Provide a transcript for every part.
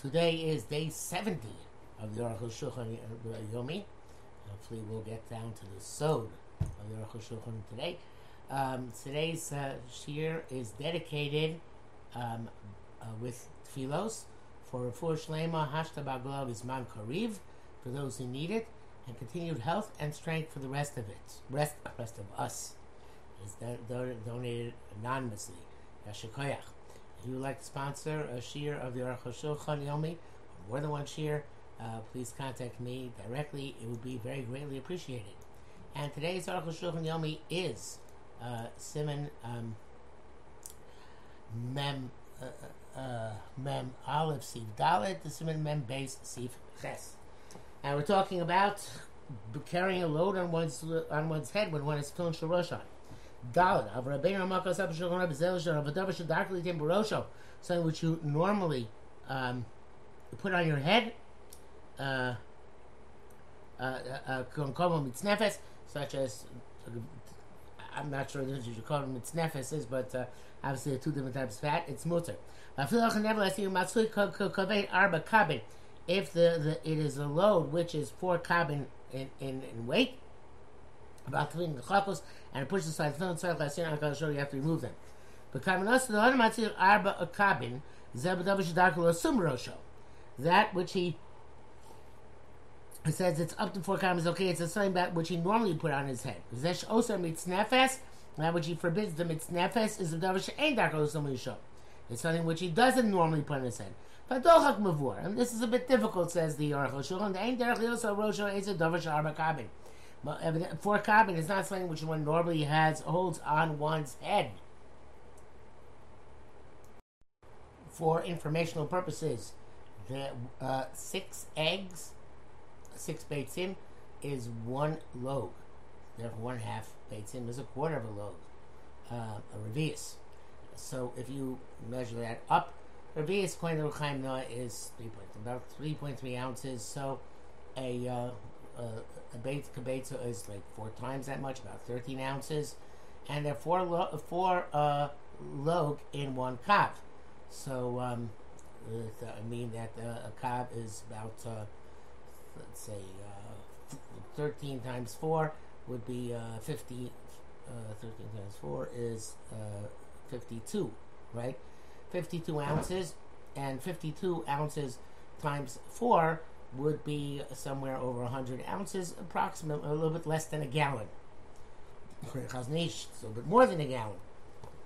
Today is day 70 of Aruch Shulchan Yomi. Hopefully, we'll get down to the Sod of Aruch Shulchan today. Um, today's uh, shir is dedicated um, uh, with tfilos for Rafur Shlema Hashta Baglav Isman Kariv for those who need it, and continued health and strength for the rest of it, rest rest of us. Is do- donated anonymously. Yashikoyach. If you would like to sponsor a shear of the Aruch Shulchan Yomi, or more than one shear, uh, please contact me directly. It would be very greatly appreciated. And today's Aruch Shulchan Yomi is uh, Siman um, Mem uh, uh, Mem Aleph Sif Dalet, the Siman Mem Base Sif Ches. And we're talking about carrying a load on one's on one's head when one is filling shorosh on. Dalet, of Rabbeinu Ramakas Ab Shalom Rabbi Zelishon, of Adav Shadarkli Tim something which you normally um, put on your head, uh, uh, uh, uh, such as, I'm not sure what you call them mitznefes is, but uh, obviously two different types of fat, it's mutter. If the, the it is a load which is four kabin in, in, in weight, about in the chakos, and it pushes aside the film tzarech la'asir on show you have to remove them. But kavanos the other matzir arba a kabin zebadav shedarku lo sum rosho. That which he says it's up to four kabins. Okay, it's a something that which he normally put on his head. Zesh osa mitznefes. That which he forbids the mitznefes is the davar she'ain darku lo sum rosho. It's something which he doesn't normally put on his head. Fadochak mavur. And this is a bit difficult, says the Aruch Shulchan. The ain derech liyosa rosho is a davar she'arba kabin. For kabin is not something which one normally has holds on one's head. For informational purposes, the uh, six eggs, six beitzim, is one log. Therefore, one half beitzim is a quarter of a log, uh, a revius. So if you measure that up, revius according to Chaim Naeh is three point about three point three ounces. So a uh, uh, a kibetza is like four times that much, about 13 ounces, and they're four lo- four uh, log in one kav. So um, uh, I mean that uh, a kav is about uh, let's say uh, 13 times four would be uh, 50. 13 times four is 52, right? 52 ounces, and 52 ounces times four would be somewhere over 100 ounces, approximately a little bit less than a gallon. So a bit more than a gallon.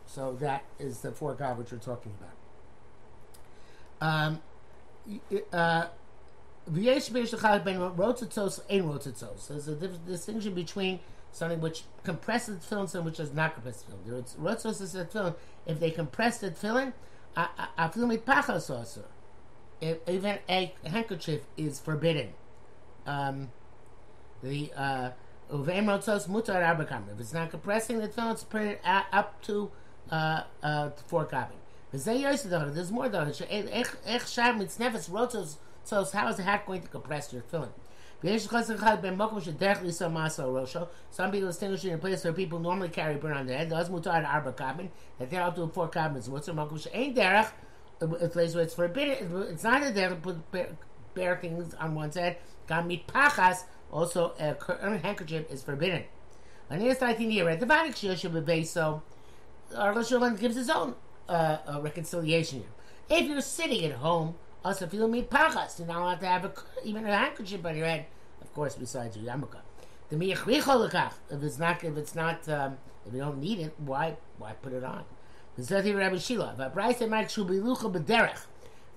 So that is the four God which we're talking about. Um, uh, there's a distinction between something which compresses the film and something which does not compress the film. Rotzos is a film. If they compress the film, I feel me pachas also even a handkerchief is forbidden. Um, the uh, if it's not compressing the tefillin, it's it up to uh, uh, four kabin. There's more though. How is the hat going to compress your tefillin? Some people distinguish in a place where people normally carry burn on their head. That they're up to four kabins. What's makom she'ain derech? A place where it's forbidden. It's not that they have to put bare, things on one's head. Gamit pachas, also a handkerchief is forbidden. And here's the idea, right? The Vanik should be based, so Shulman gives his own uh, uh, reconciliation here. If you're sitting at home, also feel me pachas, you're not allowed to have a, even a handkerchief on your head, of course, besides your yarmulke. The miyachricholikach, if it's not, if it's not, um, if you don't need it, why, why put it on? The price be lucha b'derech.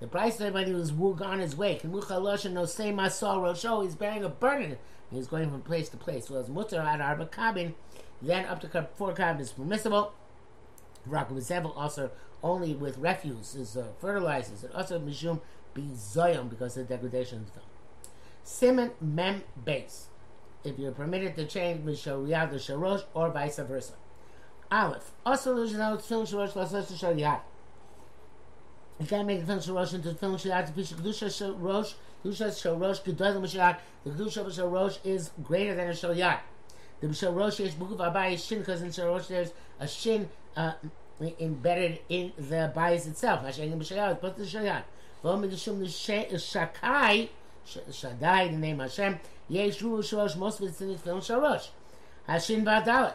The price when he was on his way, Kimucha Losha no say Masal Rosho, he's bearing a burden. He's going from place to place. So as mutter at arba kabin, then up to four kabin is permissible. Raku Zevel also only with refuse is uh, fertilizers and also mishum bizoyim because of the degradation of the film. Siman mem base. If you're permitted to change we mishariyah the sharosh or vice versa. Aleph. Also, there's no tefillin shorosh lasos to shal yad. You can't make the tefillin shorosh into tefillin shal yad to pish kedusha shorosh. Kedusha shorosh gedolim mishyak. The kedusha shorosh is greater than a shal yad. The shorosh is bukuf abai shin because in shorosh there's a shin uh, embedded in the bias itself. Hashem b'shal yad, but the shal yad. V'om Mishum Shakai, Shaddai, the name Hashem, Yesh Ru Shalosh, most of it's in the film Shalosh. Hashin Ba'dalet.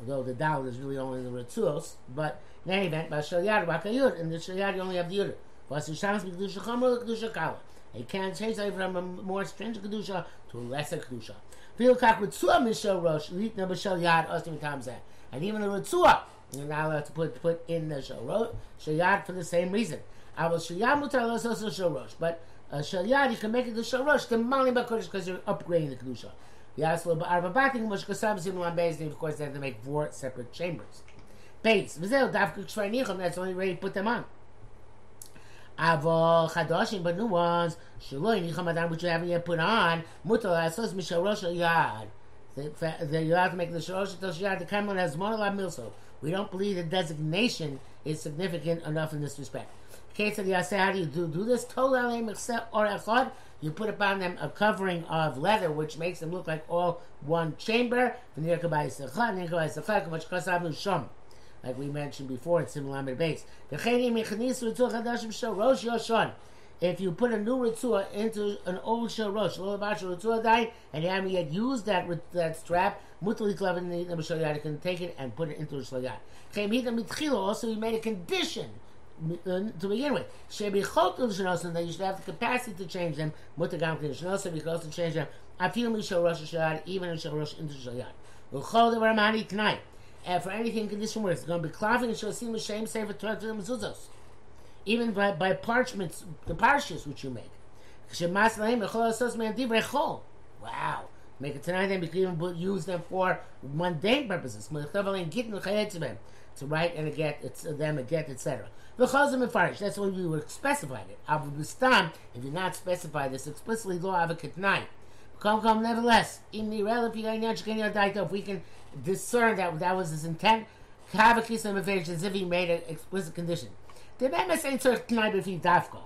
Although the Dalet is really only the Ritzuos, but in any event, Bashal Yad, Bakayud, and the Shal you only have the Yud. Yishams Kedusha Chomer, Kedusha Kala. It can change from a more stringent Kedusha to a lesser Kedusha. Vilkak Ritzua Mishal Rosh, Litna Bashal Yad, Ostim Tamzeh. And even the Ritzua, you're not allowed to put, put in the Shal Rosh, Shal Yad for the same reason. I will Shal Yad Mutar also Shal Rosh, but uh, Shalyad, you can make it the Shal Rosh, the Mali Bakodesh, because you're upgrading the Kedusha. Yaslo Ba'arba Bating, Mush Kasam Sim Lam Beis, of course, they have to make four separate chambers. Base, Vizel, Nicham, that's only ready to put them on. Avo Chadoshim, but new ones, Shaloi Nicham Adam, which you haven't yet put on, Mutal Asos Yad. You have to make the Shalosh Tosh Yad, the Kamon has Monolab Milso. We don't believe the designation is significant enough in this respect. Case of the how do you do, do this? Tolalem or Echad, you put upon them a covering of leather, which makes them look like all one chamber. Like we mentioned before, it's in base. If you put a new ritzua into an old shorosh, and you haven't yet used that with that strap, mutali klavin the can take it and put it into the shlayat. Also, he made a condition to begin with. Shebichot l'shnosim that you should have the capacity to change them. Mutagam l'shnosim you can also change them. Afil mishal rosh shayad even in shal rosh into shayad. L'chol the ramani tonight. And for anything condition where it's going to be claving and shosim l'shem sefer torah to the mezuzos. Even by, by parchments, the parshas which you make. Shemas lahem echol asos man divrei chol. Wow. Make it tonight, then we can even use them for mundane purposes. To write and a get, it's them a get, etc. V'chazim mefarish. That's when we would specify it. Abu Bustam, if you not specify this explicitly, lo avakit nine. Come, come, nevertheless, in the if we can discern that that was his intent, kavakis and mefarish as if he made an explicit condition. The Bemes ain't so tonight if he dafko.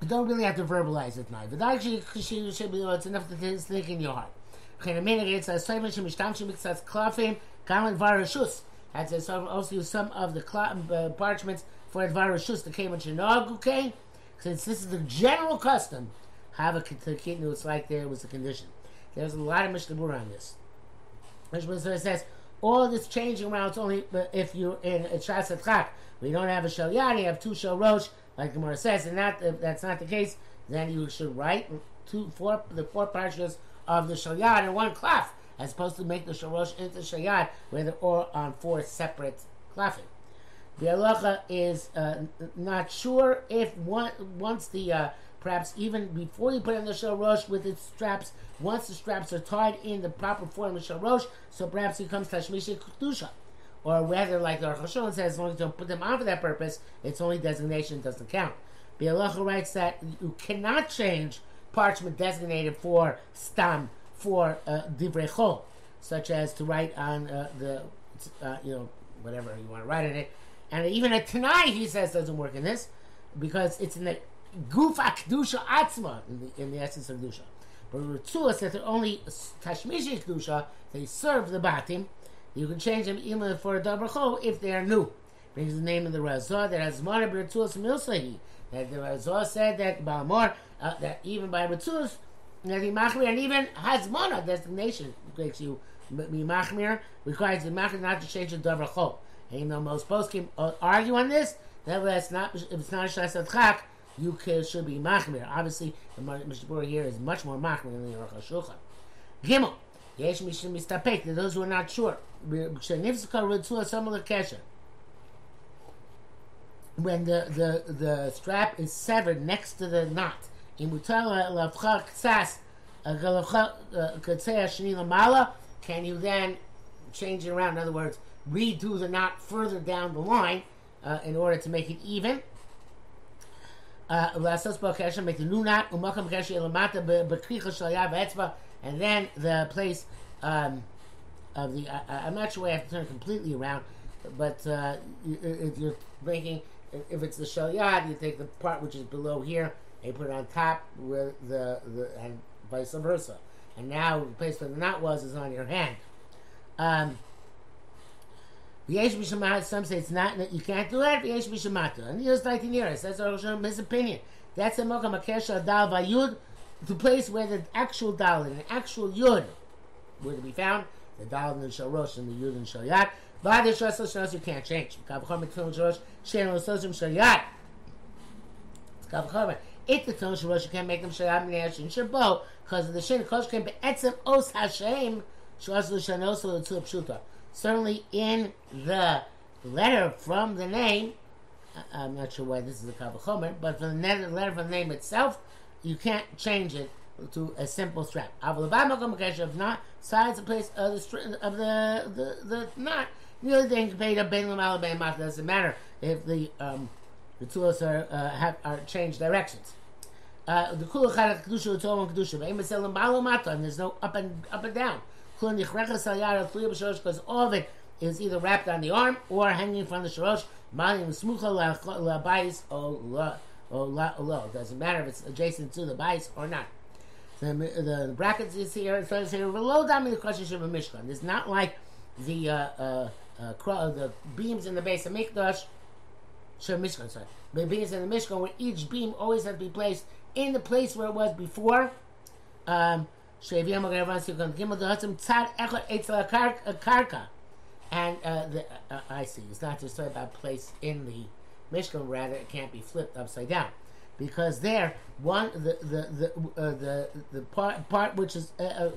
You don't really have to verbalize it now. But actually, should be, it's enough to think in your heart. Okay, a minute, it's a Siman Shemishtam Shemixas Klafim, Kalan Varashus. That's also use some of the uh, parchments for Advarashus, the Kaman Shinagu okay? Since this is the general custom, have a kitnu, it's like there was a condition. There's a lot of Mishnah on this. Mishnah says, all this changing around, it's only if you're in a Shas we don't have a Shal Yad, you have two Shal Rosh, like the Gemara says, and that, if that's not the case, then you should write two, four, the four parshas of the Shal Yad in one cloth as opposed to make the shalosh into shayat, where they're all on four separate klafim. The halacha is uh, not sure if one, once the uh, perhaps even before you put in the shalosh with its straps, once the straps are tied in the proper form of shalosh, so perhaps it comes tashmishi kedusha. Or whether, like the Aruch says, as long as you don't put them on for that purpose, its only designation doesn't count. The halacha writes that you cannot change parchment designated for stam for uh, chol, such as to write on uh, the, uh, you know, whatever you want to write in it. And even a Tanai, he says, doesn't work in this because it's in the guf akdusha atzma, in the, in the essence of dusha. But Ritzua says that only tashmishi kedusha, they serve the batim. You can change them even for a davar if they are new. Brings the name of the Razor that has more Ritzua Milsahi. That the Razor said that Balmor, uh, that even by Machmir, and even Hazmana designation makes you be Machmir, requires the Machmir not to change the Dover Chol. And though most poskim argue on this, nevertheless, not, if it's not a Shas you can, should be Machmir. Obviously, the Mishnah here is much more Machmir than the Aruch HaShulchan. Gimel. Yesh Mishim Mistapek, those who are not sure. Shenifzika Ritzua Similar Kesher. When the, the, the strap is severed next to the knot, אם מותר להפכה קצת קצה השני למעלה, can you then change it around? In other words, redo the knot further down the line uh, in order to make it even. לעשות בו קשר, make the new knot, ומקום קשר למטה בכריכה של היד והאצבע, and then the place um, of the, I, I'm not sure I have to turn it completely around, but uh, if you're making, if it's the shal yad, you take the part which is below here, and put it on top with the, the and vice versa. And now the place where the knot was is on your hand. Um, some say it's not, you can't do that. And here's 19 years, that's his opinion. That's a mokam akesha dal vayud, the place where the actual dal and the actual yud were to be found, the dal and the shalosh and the yud and. V'ad yishras l'shnos you can't change. Kavachom. Kavachom if the Shalosh, you can't make them Shayam Nesh and Shabo, because of the Shin, Kosh can be Etzem Os Hashem, Shalos Lushanos, two Pshuta. Certainly in the letter from the name, I'm not sure why this is a Kavachomer, but from the letter from the name itself, you can't change it to a simple strap. If not, sides the place of the of the the, the knot, the other thing doesn't matter if the um, the tools are uh, have are changed directions. Uh, the kula charak kedusha utom and kedusha. Ve'im b'selim b'alo mata, and there's no up and up and down. Kula nichrecha salyara because all of it is either wrapped on the arm or hanging from the shorosh. Malim smucha la'bayis. Doesn't matter if it's adjacent to the bayis or not. The, the, the brackets is here. It says here below down the question of a mishkan. It's not like the uh, uh, uh, the beams in the base of mikdash Shem Mishkan, sorry. The beams in the Mishkan, where each beam always has to be placed in the place where it was before. Um, and uh, the, uh, I see. It's not just about place in the Mishkan. Rather, it can't be flipped upside down because there, one the the the uh, the, the part part which is uh,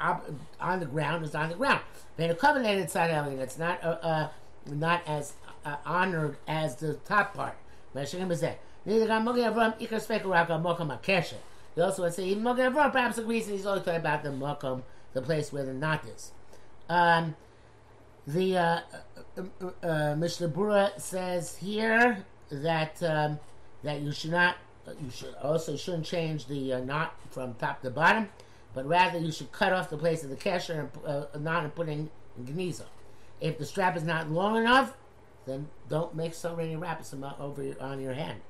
uh, on the ground is on the ground. Then a covenanted side element that's not uh, uh, not as uh, honored as the top part. He also would say, even Avram perhaps agrees that he's only talking about the Mokum, the place where the knot is. Um, the uh, uh, uh, uh says here that um, that you should not, you should also shouldn't change the uh, knot from top to bottom, but rather you should cut off the place of the kesher and uh, knot and put in geniza. If the strap is not long enough, then don't make so many wraps over your, on your hand.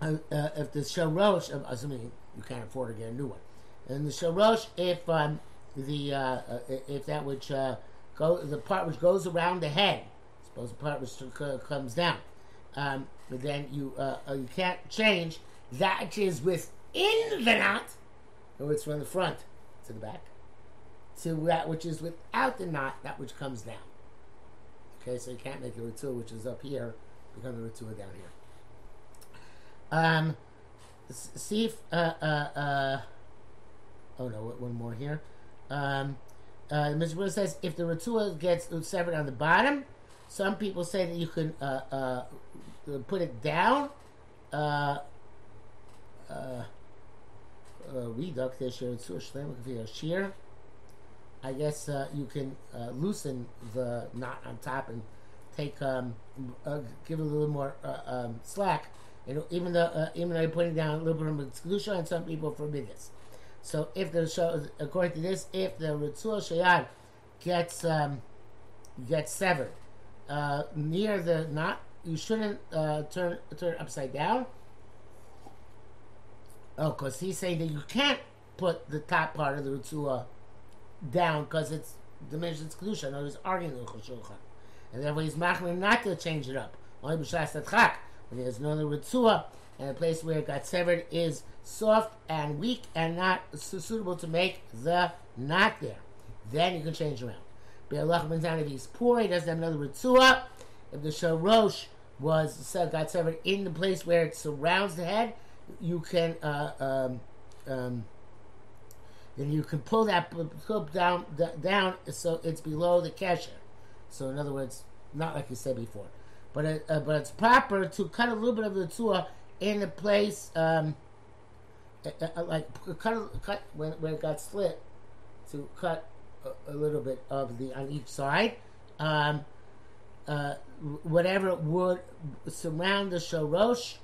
Uh, uh, if the shorosh, uh, assuming you can't afford to get a new one, and the shorosh, if um, the uh, uh, if that which uh, go the part which goes around the head, suppose the part which comes down, um, then you you can't change that which is within the knot, or it's from the front to the back, to that which is without the knot, that which comes down. Okay, so you can't make the Ritzua, which is up here, become the Ritzua down here. Um, see if, uh, uh, uh, oh no, one more here. Um, uh, Mr. Bruce says if the Ritzua gets severed on the bottom, some people say that you can uh, uh, put it down. Uh, uh, uh, shear I guess uh, you can uh, loosen the knot on top and take um, uh, give it a little more uh, um, slack. And even though uh, even though you're putting down a little bit of kedusha, and some people forbid this. So if the according to this, if the ritzul shayad gets um, gets severed uh, near the knot, you shouldn't turn turn upside down. Oh, because he's saying that you can't put the top part of the ritzua down because it's diminished its kedusha. No, he's arguing with Shulchan, and therefore he's machmir not to change it up. Only b'shas tachak when there's no ritzua and the place where it got severed is soft and weak and not suitable to make the knot there. Then you can change around. Be'alach ben if he's poor, he doesn't have another ritzua. If the shorosh was got severed in the place where it surrounds the head, you can uh, um, um, then you can pull that hook down down so it's below the kesher. So in other words, not like you said before, but it, uh, but it's proper to cut a little bit of the tua in the place, um, like cut cut when, when it got slit, to cut a, a, little bit of the on each side. Um, uh, whatever would surround the shorosh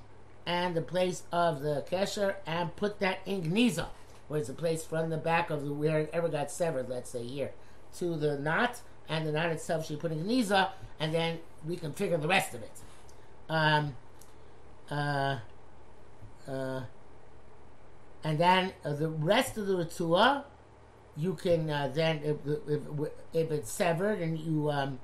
and the place of the kesher, and put that in gniza where it's a place from the back of the where it ever got severed, let's say here, to the knot, and the knot itself she put in the Niza, and then we can figure the rest of it. Um, uh, uh, and then uh, the rest of the Ritzua, you can uh, then, if, if, if it's severed and you, um,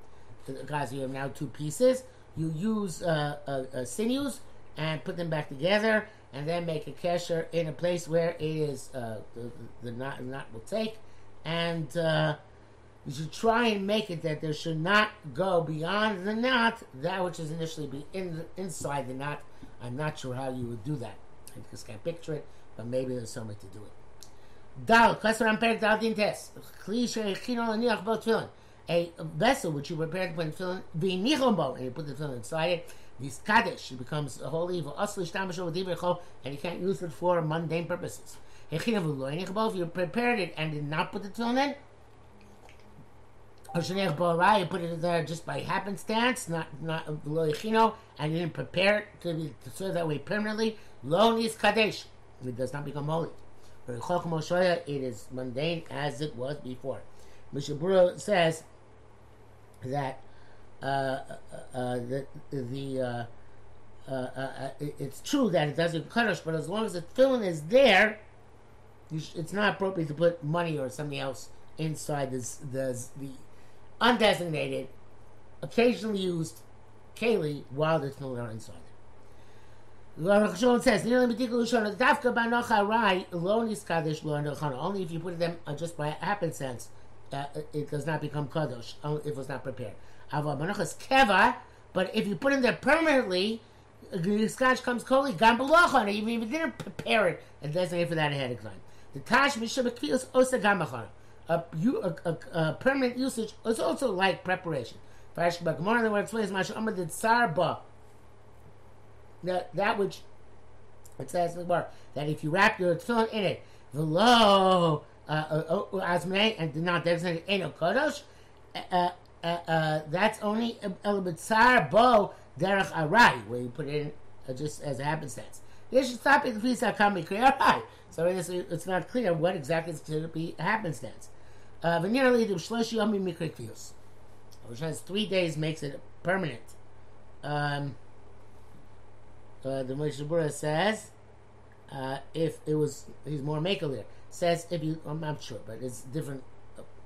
guys, you have now two pieces, you use uh, uh, sinews and put them back together and then make a kesher in a place where it is uh, the, knot, the knot will take and uh, you should try and make it that there should not go beyond the knot that which is initially be in the, inside the knot I'm not sure how you would do that I just can't picture it but maybe there's some way to do it Dal, Amperk Dal Din Tes. Bo Tefillin. A vessel which you prepare to put in tefillin, bo, and you put the tefillin inside it. This kaddish, it becomes holy, and you can't use it for mundane purposes. If you prepared it and did not put the tefillin in, or you put it there just by happenstance, not not and you didn't prepare it to, be, to serve that way permanently. Lo nis kadesh, it does not become holy. But it is mundane as it was before. Mishnah Berurah says that the, the uh, uh, uh, it's true that it doesn't cut but as long as the filling is there, sh- it's not appropriate to put money or something else inside this, this the undesignated, occasionally used keli while the filling are inside. Only if you put them just by happenstance, uh, it does not become kadosh if it was not prepared. Keva, but if you put them there permanently, the scotch comes koli gam on even if you didn't prepare it and designate for that ahead of time. The tash mishabakiyos osa gam a, a, a, permanent usage is also like preparation. Fashbak more than what explains Masha Amr did sarba that that which it says in the bar that if you wrap your tefillin in it, below uh, uh, uh asmei and did not designate eno kodosh, uh, uh, uh, that's only a bitzar bo derech arai where you put it in uh, just as a happenstance. This should stop come be clear. So it's, it's not clear what exactly is to be happenstance. Venerally, the shloshi yomi which has three days makes it permanent. Um, uh, the Moshe says, uh, if it was, he's more makel there. Says if you, I'm not sure, but it's different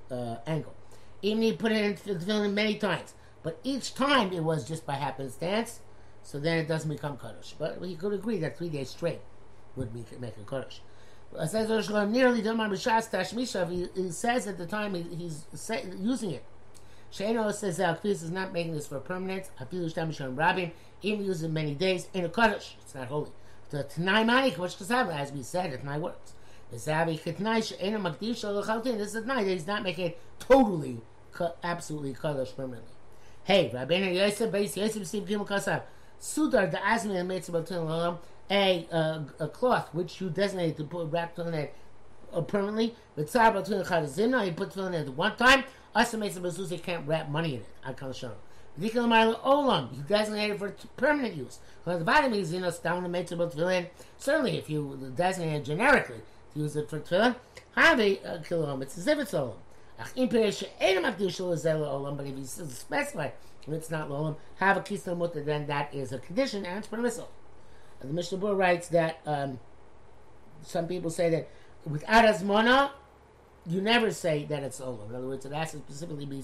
uh, angle. Even he put it into the film many times, but each time it was just by happenstance, so then it doesn't become kaddish. But he could agree that three days straight would make, make a kaddish. Nearly He, says at the time he, he's using it. Shano says that Kfis is not making this for permanent. Afilu Shtam Rabin even it many days in a Kaddish. It's not holy. The Tanai Manik, which as we said, it Tanai works. She'ena Makdish This is Tanai. He's not making it totally, absolutely Kaddish permanently. Hey, Rabbeinu Yosef, Beis Yosef, Steve Gimel Kasav. Sudar, the Asmi, and Mitzvah Tin a, cloth which you designate to put wrapped on it uh, permanently. But Tzar Batun Chadazimna, he puts on it at one time. Asa Mesa Bazuz, can't wrap money in it. I can't show him. Olam, you designate it for permanent use. Because the bottom is, you know, down the mitzvah tefillin. Certainly, if you designate it generically use it for tefillin, have a kilom. It's as if it's olam. Ach im perish ain't makdush lezel olam, but if you specify if it's not olam, have a kisel mutter, then that is a condition and it's permissible. And the Mishnah Berurah writes that um, some people say that without asmona, you never say that it's olam. In other words, it has to specifically be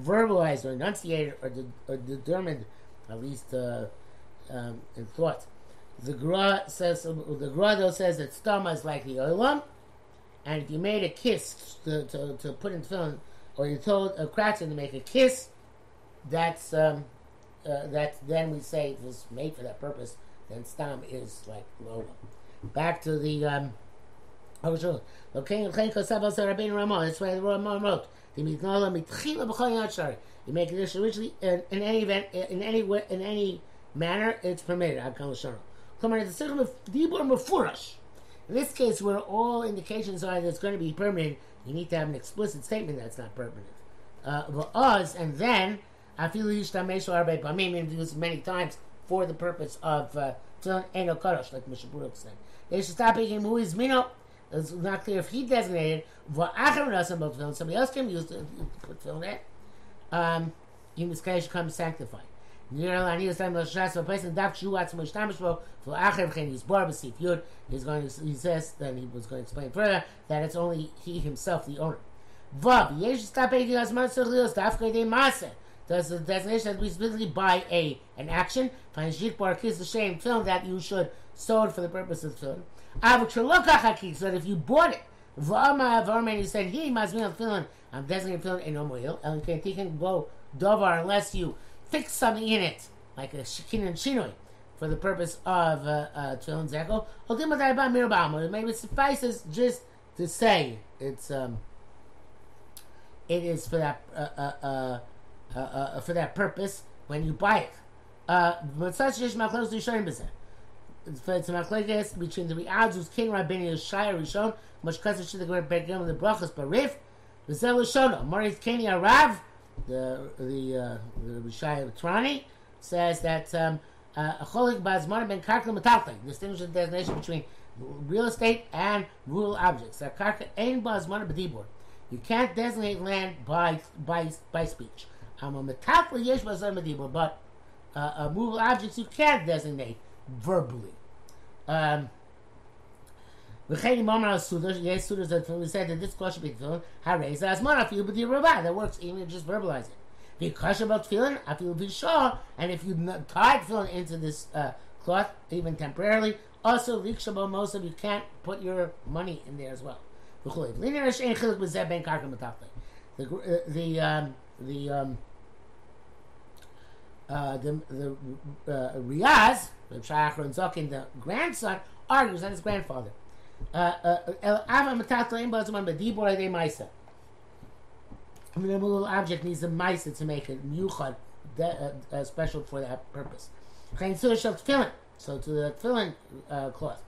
verbalized or enunciated or, de- or determined, at least uh, um, in thought. The Gra says the says that stama is like the olam, and if you made a kiss to, to, to put in film, or you told a kratzen to make a kiss, that's um, uh, that then we say it was made for that purpose. Then stam is like olam. Back to the um, that's why the Rama wrote. You make this originally in, in any event, in any way, in any manner, it's permitted. In this case, where all indications are that it's going to be permanent, you need to have an explicit statement that it's not permanent. Uh, us, and then pamim used many times for the purpose of uh, kadosh, like Mishnah Berurah said. They should stop him who is mino it's not clear if he designated somebody else can use to film in. Um, in this case, come sanctified. He's going to, he's going to, he says, then he was going to explain further, that it's only he himself, the owner. Vav, yesh stop eighty asman tzachlios dafka de masa. Does the designation that we specifically buy a an action? Find shik bar kiss the shame film that you should it for the purpose of film. Avuk so that if you bought it, Vama Varman, he said, he must be on film. I'm designating film in more and can take and go dovar unless you fix something in it, like a shikin and shinoi, for the purpose of uh, uh, tefillin zeko. Maybe it suffices just to say it's um, it is for that uh, uh, uh, uh, uh for that purpose when you buy it. But such is machlokes rishonim b'zeh. It's a machlokes between the Riaz who's king Rabbeinu Shai Rishon, much closer to the great of the brachas barif. The Zel Rishona, Maris Keni Arav, the the uh, the Trani says that um, a cholik bazmar ben karka metaltek distinguishes the designation between real estate and rural objects. A karka ein bazmar b'dibur. You can't designate land by by by speech. I'm a metalka yesh bazmar b'dibur, but uh, uh, movable objects you can't designate verbally. Um, we said that this question be tefillin hareza as mana feel but the that works even just verbalize it. The question about tefillin be sure and if you tie tefillin into this uh, cloth even temporarily also likshabo most of you can't put your money in there as well. The uh, the um, the um, uh, the the uh, Riaz, the Shachar and Zakin, the grandson, argues that his grandfather. Bedibor Ede Maisa. I mean, a little object needs a Maisa to make it Muchad, uh, special for that purpose. Surah Shel Tefillin, so to the Tefillin uh, cloth.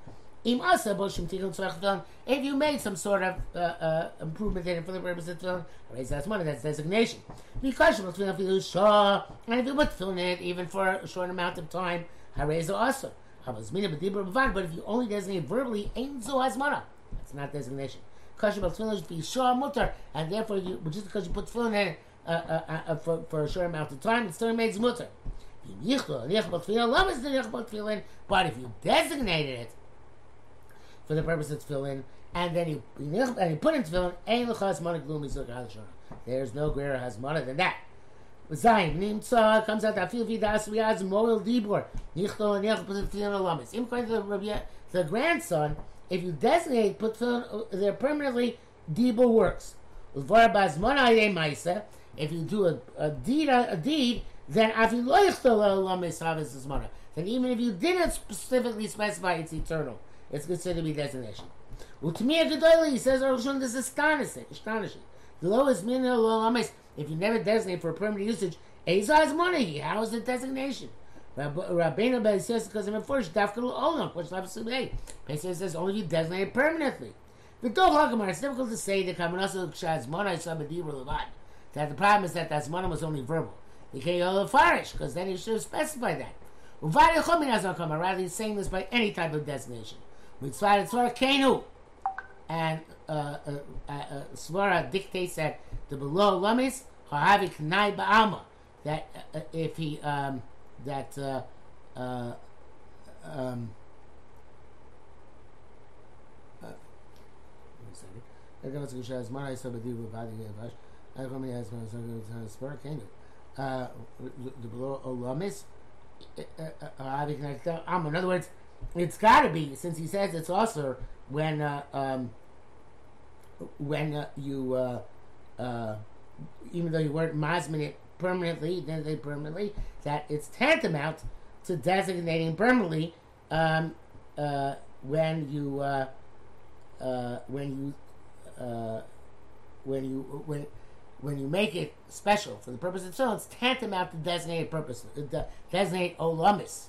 Im asa boshim tikun tzorach tefillin. If you made some sort of uh, uh, improvement in it for the purpose of tefillin, raise that money. That's designation. Because you tefillin filu shah, and if you put tefillin in it even for a short amount of time, I raise also. But if you only designate verbally, ain't zo hazmana. That's not designation. Kasha should be shah mutter, and therefore, you, just because you put tefillin in it uh, uh, uh, for, for a short amount of time, it still remains mutter. But if you designated it for the purpose of tefillin, and then you, and you put in tefillin, There's no greater hasmana than that. Zayin nimtza comes out that feel vidas riaz moel dibor nichto nech put tefillin alamis. In according to the, the grandson, if you designate put tefillin there permanently, dibor works. Uvar bazmana ayei ma'isa. If you do a, a deed, a, a deed, then afiloichto alamis havis zmana. Then even if you didn't specifically specify it's eternal. It's considered to be designation. Utmiya Gedoyli, says, Roshon, this is astonishing. astonishing. The lowest minna lamis, if you never designate for permanent usage, Ezaz money. How is the designation? Rabbeinu Ben says because I'm enforced dafkal olam, which obviously hey. says only you designate permanently. The Dov Hagamar, it's difficult to say the Kamanasa Shaz Mona Sabadi Levad. That the problem is that that Mona was only verbal. You can't go farish, because then you should have specified that. Rather, he's saying this by any type of designation. Mitzvah Tzvara Kenu. And uh, uh, uh, uh, Svara dictates that the below Lamis Ha'avi Knai Ba'alma. That uh, uh, if he, um, that, uh, uh, um, uh, the below Lamis. In other words, it's got to be since he says it's also when uh, um, when uh, you uh, uh even though you weren't masmin it permanently, then permanently that it's tantamount to designating permanently um, uh, when you uh, when you when you when when you make it special for the purpose of soul, it's tantamount to designated purpose, uh, designate olamis,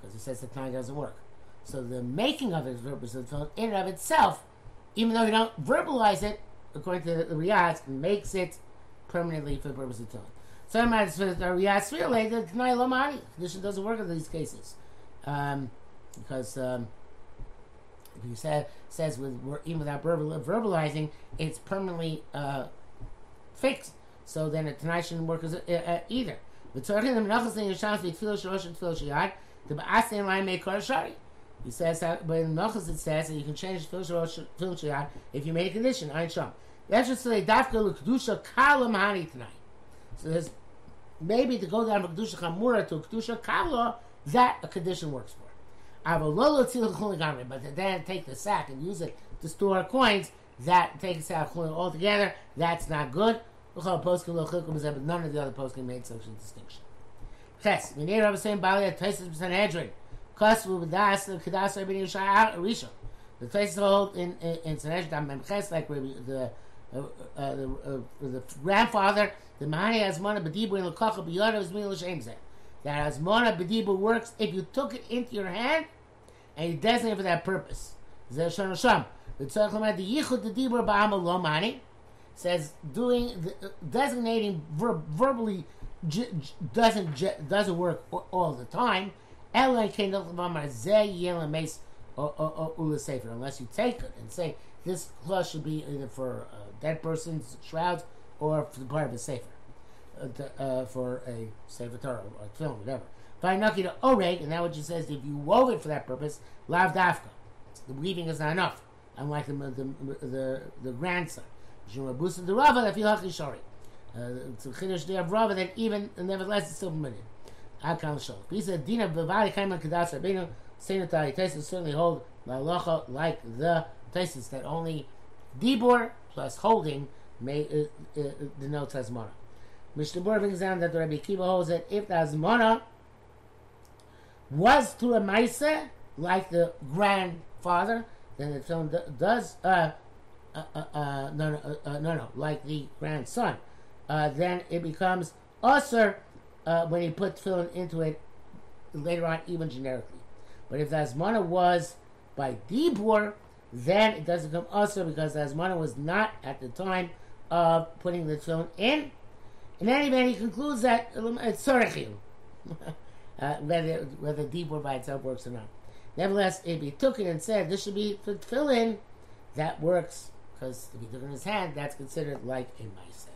because it says the time doesn't work. So the making of it purpose of the in and of itself, even though you don't verbalize it, according to the Riaz, makes it permanently for the purpose of tefillin. So it matters for the Riaz really the Tanai Lomani condition doesn't work in these cases, um, because um, if you say, says with even without verbal, verbalizing, it's permanently uh, fixed. So then a Tanai shouldn't work as, uh, uh, either. But the menachas in Yisham tefillah shalosh and tefillah shiyad the ba'asin line make kor shari. He says that, but in Melchus it says that you can change the filter if you made a condition. I sham. That's just say dafka l'kedusha kala mahani tonight. So there's maybe to go down from kedusha chamura to kedusha kala that a condition works for. I have will lolo but to then take the sack and use it to store coins, that takes out altogether. That's not good. None of the other poskim made such a distinction. Ches, Minei Rabbi saying Bali at Taisus Sanhedrin. Kosvu b'das the kedas Rabbi Yishai Rishon. The Taisus hold in in, in Sanhedrin Memches like the uh, uh, the, uh, the grandfather the Mahani Azmana B'dibu in Lekacha B'yadav is Mil That Azmana B'dibu works if you took it into your hand and you designate for that purpose. Zeh Shon Sham. The Tzarech the Yichud the Dibur Ba'amal Lo Mahani says doing the, uh, designating ver- verbally j- j- doesn't j- doesn't work all the time. Unless safer unless you take it and say this clause should be either for a dead person's shrouds or for the part of a sefer, uh, to, uh, for a sefer Torah or film, whatever. Vaynaki to oreg, and that what she says, if you wove it for that purpose, lav dafka. The weaving is not enough, unlike the the the, the grandson. Shemabusa the Rava that feel shari. A chiddush there of Rava that even nevertheless it's still permitted. Akal shol. He said Dina bevali kaiman kadas rabbeinu sanitary tesis certainly hold la'alocha like the tesis that only dibor plus holding may uh, uh, denotes azmara. Mishnah Berurah brings down that the Rabbi Kiva holds that if the azmara was to a maisa like the grandfather, then the film does. Uh, uh, uh, uh, no, no, uh, no, no, like the grandson, then it becomes usher Uh, when he put tefillin into it later on, even generically. But if the asmana was by dibur, then it doesn't come also because the asmana was not at the time of putting the tefillin in. In any event, he concludes that um, it's sorechim, uh, whether whether dibur by itself works or not. Nevertheless, if he took it and said this should be for tefillin, that works because if he took it in his hand, that's considered like a mice.